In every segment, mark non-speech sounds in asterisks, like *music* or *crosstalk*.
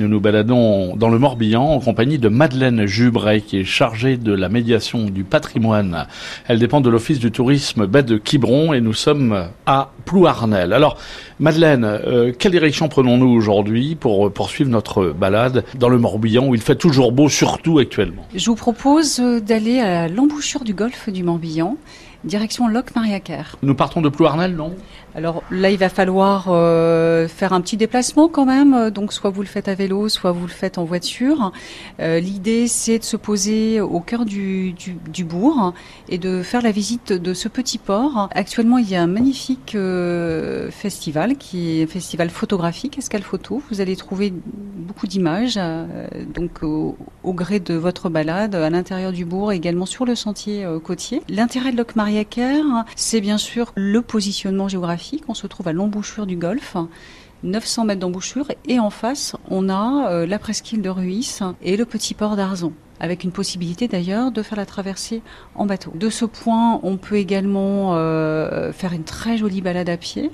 Nous nous baladons dans le Morbihan en compagnie de Madeleine Jubray qui est chargée de la médiation du patrimoine. Elle dépend de l'office du tourisme baie de Quiberon et nous sommes à Plouarnel. Alors Madeleine, euh, quelle direction prenons-nous aujourd'hui pour poursuivre notre balade dans le Morbihan où il fait toujours beau, surtout actuellement? Je vous propose d'aller à l'embouchure du golfe du Morbihan direction Loc Mariaker. Nous partons de Plouarnel, non? Alors là, il va falloir euh, faire un petit déplacement quand même. Donc soit vous le faites à vélo, soit vous le faites en voiture. Euh, L'idée, c'est de se poser au cœur du, du, du, bourg et de faire la visite de ce petit port. Actuellement, il y a un magnifique euh, festival qui est un festival photographique, Escale Photo. Vous allez trouver beaucoup d'images, donc au, gré de votre balade à l'intérieur du bourg, également sur le sentier euh, côtier. L'intérêt de Loc Mariaker c'est bien sûr le positionnement géographique. On se trouve à l'embouchure du golfe. 900 mètres d'embouchure et en face on a euh, la presqu'île de Ruisse et le petit port d'Arzon avec une possibilité d'ailleurs de faire la traversée en bateau. De ce point, on peut également euh, faire une très jolie balade à pied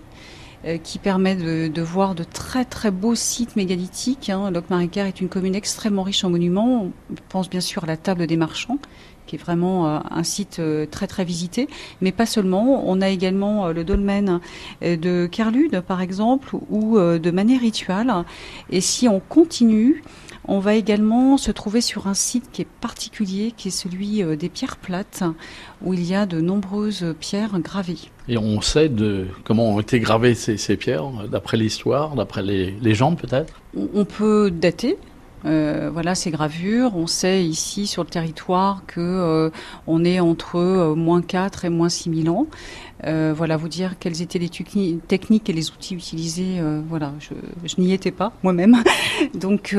qui permet de, voir de très très beaux sites mégalithiques. Hein. Locmarinquer est une commune extrêmement riche en monuments. On pense bien sûr à la table des marchands, qui est vraiment euh, un site euh, très très visité, mais pas seulement. On a également le dolmen de Kerlude, par exemple, ou de Manet Ritual. Et si on continue, on va également se trouver sur un site qui est particulier, qui est celui des pierres plates, où il y a de nombreuses pierres gravées. Et on sait de comment ont été gravées ces, ces pierres, d'après l'histoire, d'après les légendes peut-être? On peut dater. Euh, voilà ces gravures. On sait ici sur le territoire que euh, on est entre euh, moins 4 et moins 6 000 ans. Voilà, vous dire quelles étaient les techniques et les outils utilisés. Voilà, je, n'y étais pas moi-même. *laughs* Donc, il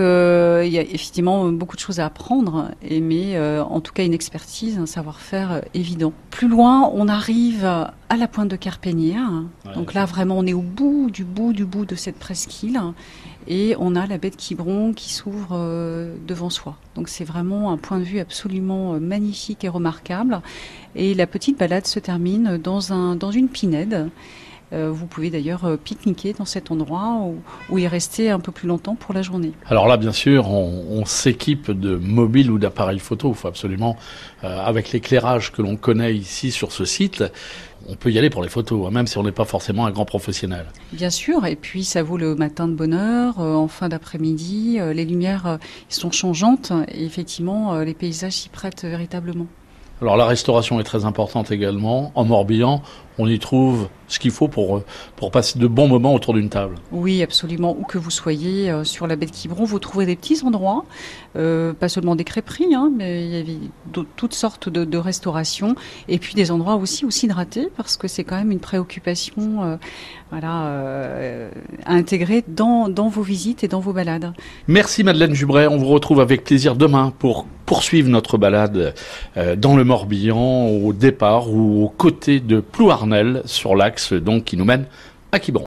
y a effectivement beaucoup de choses à apprendre, et, mais en tout cas une expertise, un savoir-faire évident. Plus loin, on arrive la pointe de Carpénière. Ouais, Donc là, vraiment, on est au bout du bout du bout de cette presqu'île, et on a la baie de Quiberon qui s'ouvre devant soi. Donc c'est vraiment un point de vue absolument magnifique et remarquable. Et la petite balade se termine dans, un, dans une pinède. Euh, vous pouvez d'ailleurs euh, pique-niquer dans cet endroit ou, ou, y rester un peu plus longtemps pour la journée. Alors là, bien sûr, on, on s'équipe de mobiles ou d'appareils photo. Il faut absolument, euh, avec l'éclairage que l'on connaît ici sur ce site, on peut y aller pour les photos, hein, même si on n'est pas forcément un grand professionnel. Bien sûr, et puis ça vaut le matin de bonne heure, en fin d'après-midi, les lumières sont changeantes et effectivement, les paysages s'y prêtent véritablement. Alors la restauration est très importante également. En Morbihan, on y trouve ce qu'il faut pour, pour passer de bons moments autour d'une table. Oui, absolument. Où que vous soyez euh, sur la baie de Quiberon, vous trouverez des petits endroits, euh, pas seulement des crêperies, hein, mais il y avait toutes sortes de, de restaurations, et puis des endroits aussi où s'hydrater, parce que c'est quand même une préoccupation euh, voilà, euh, à intégrer dans, dans vos visites et dans vos balades. Merci Madeleine Jubray, on vous retrouve avec plaisir demain pour poursuivre notre balade euh, dans le Morbihan au départ ou aux côtés de Plouarnel sur l'axe donc qui nous mène à Quiberon.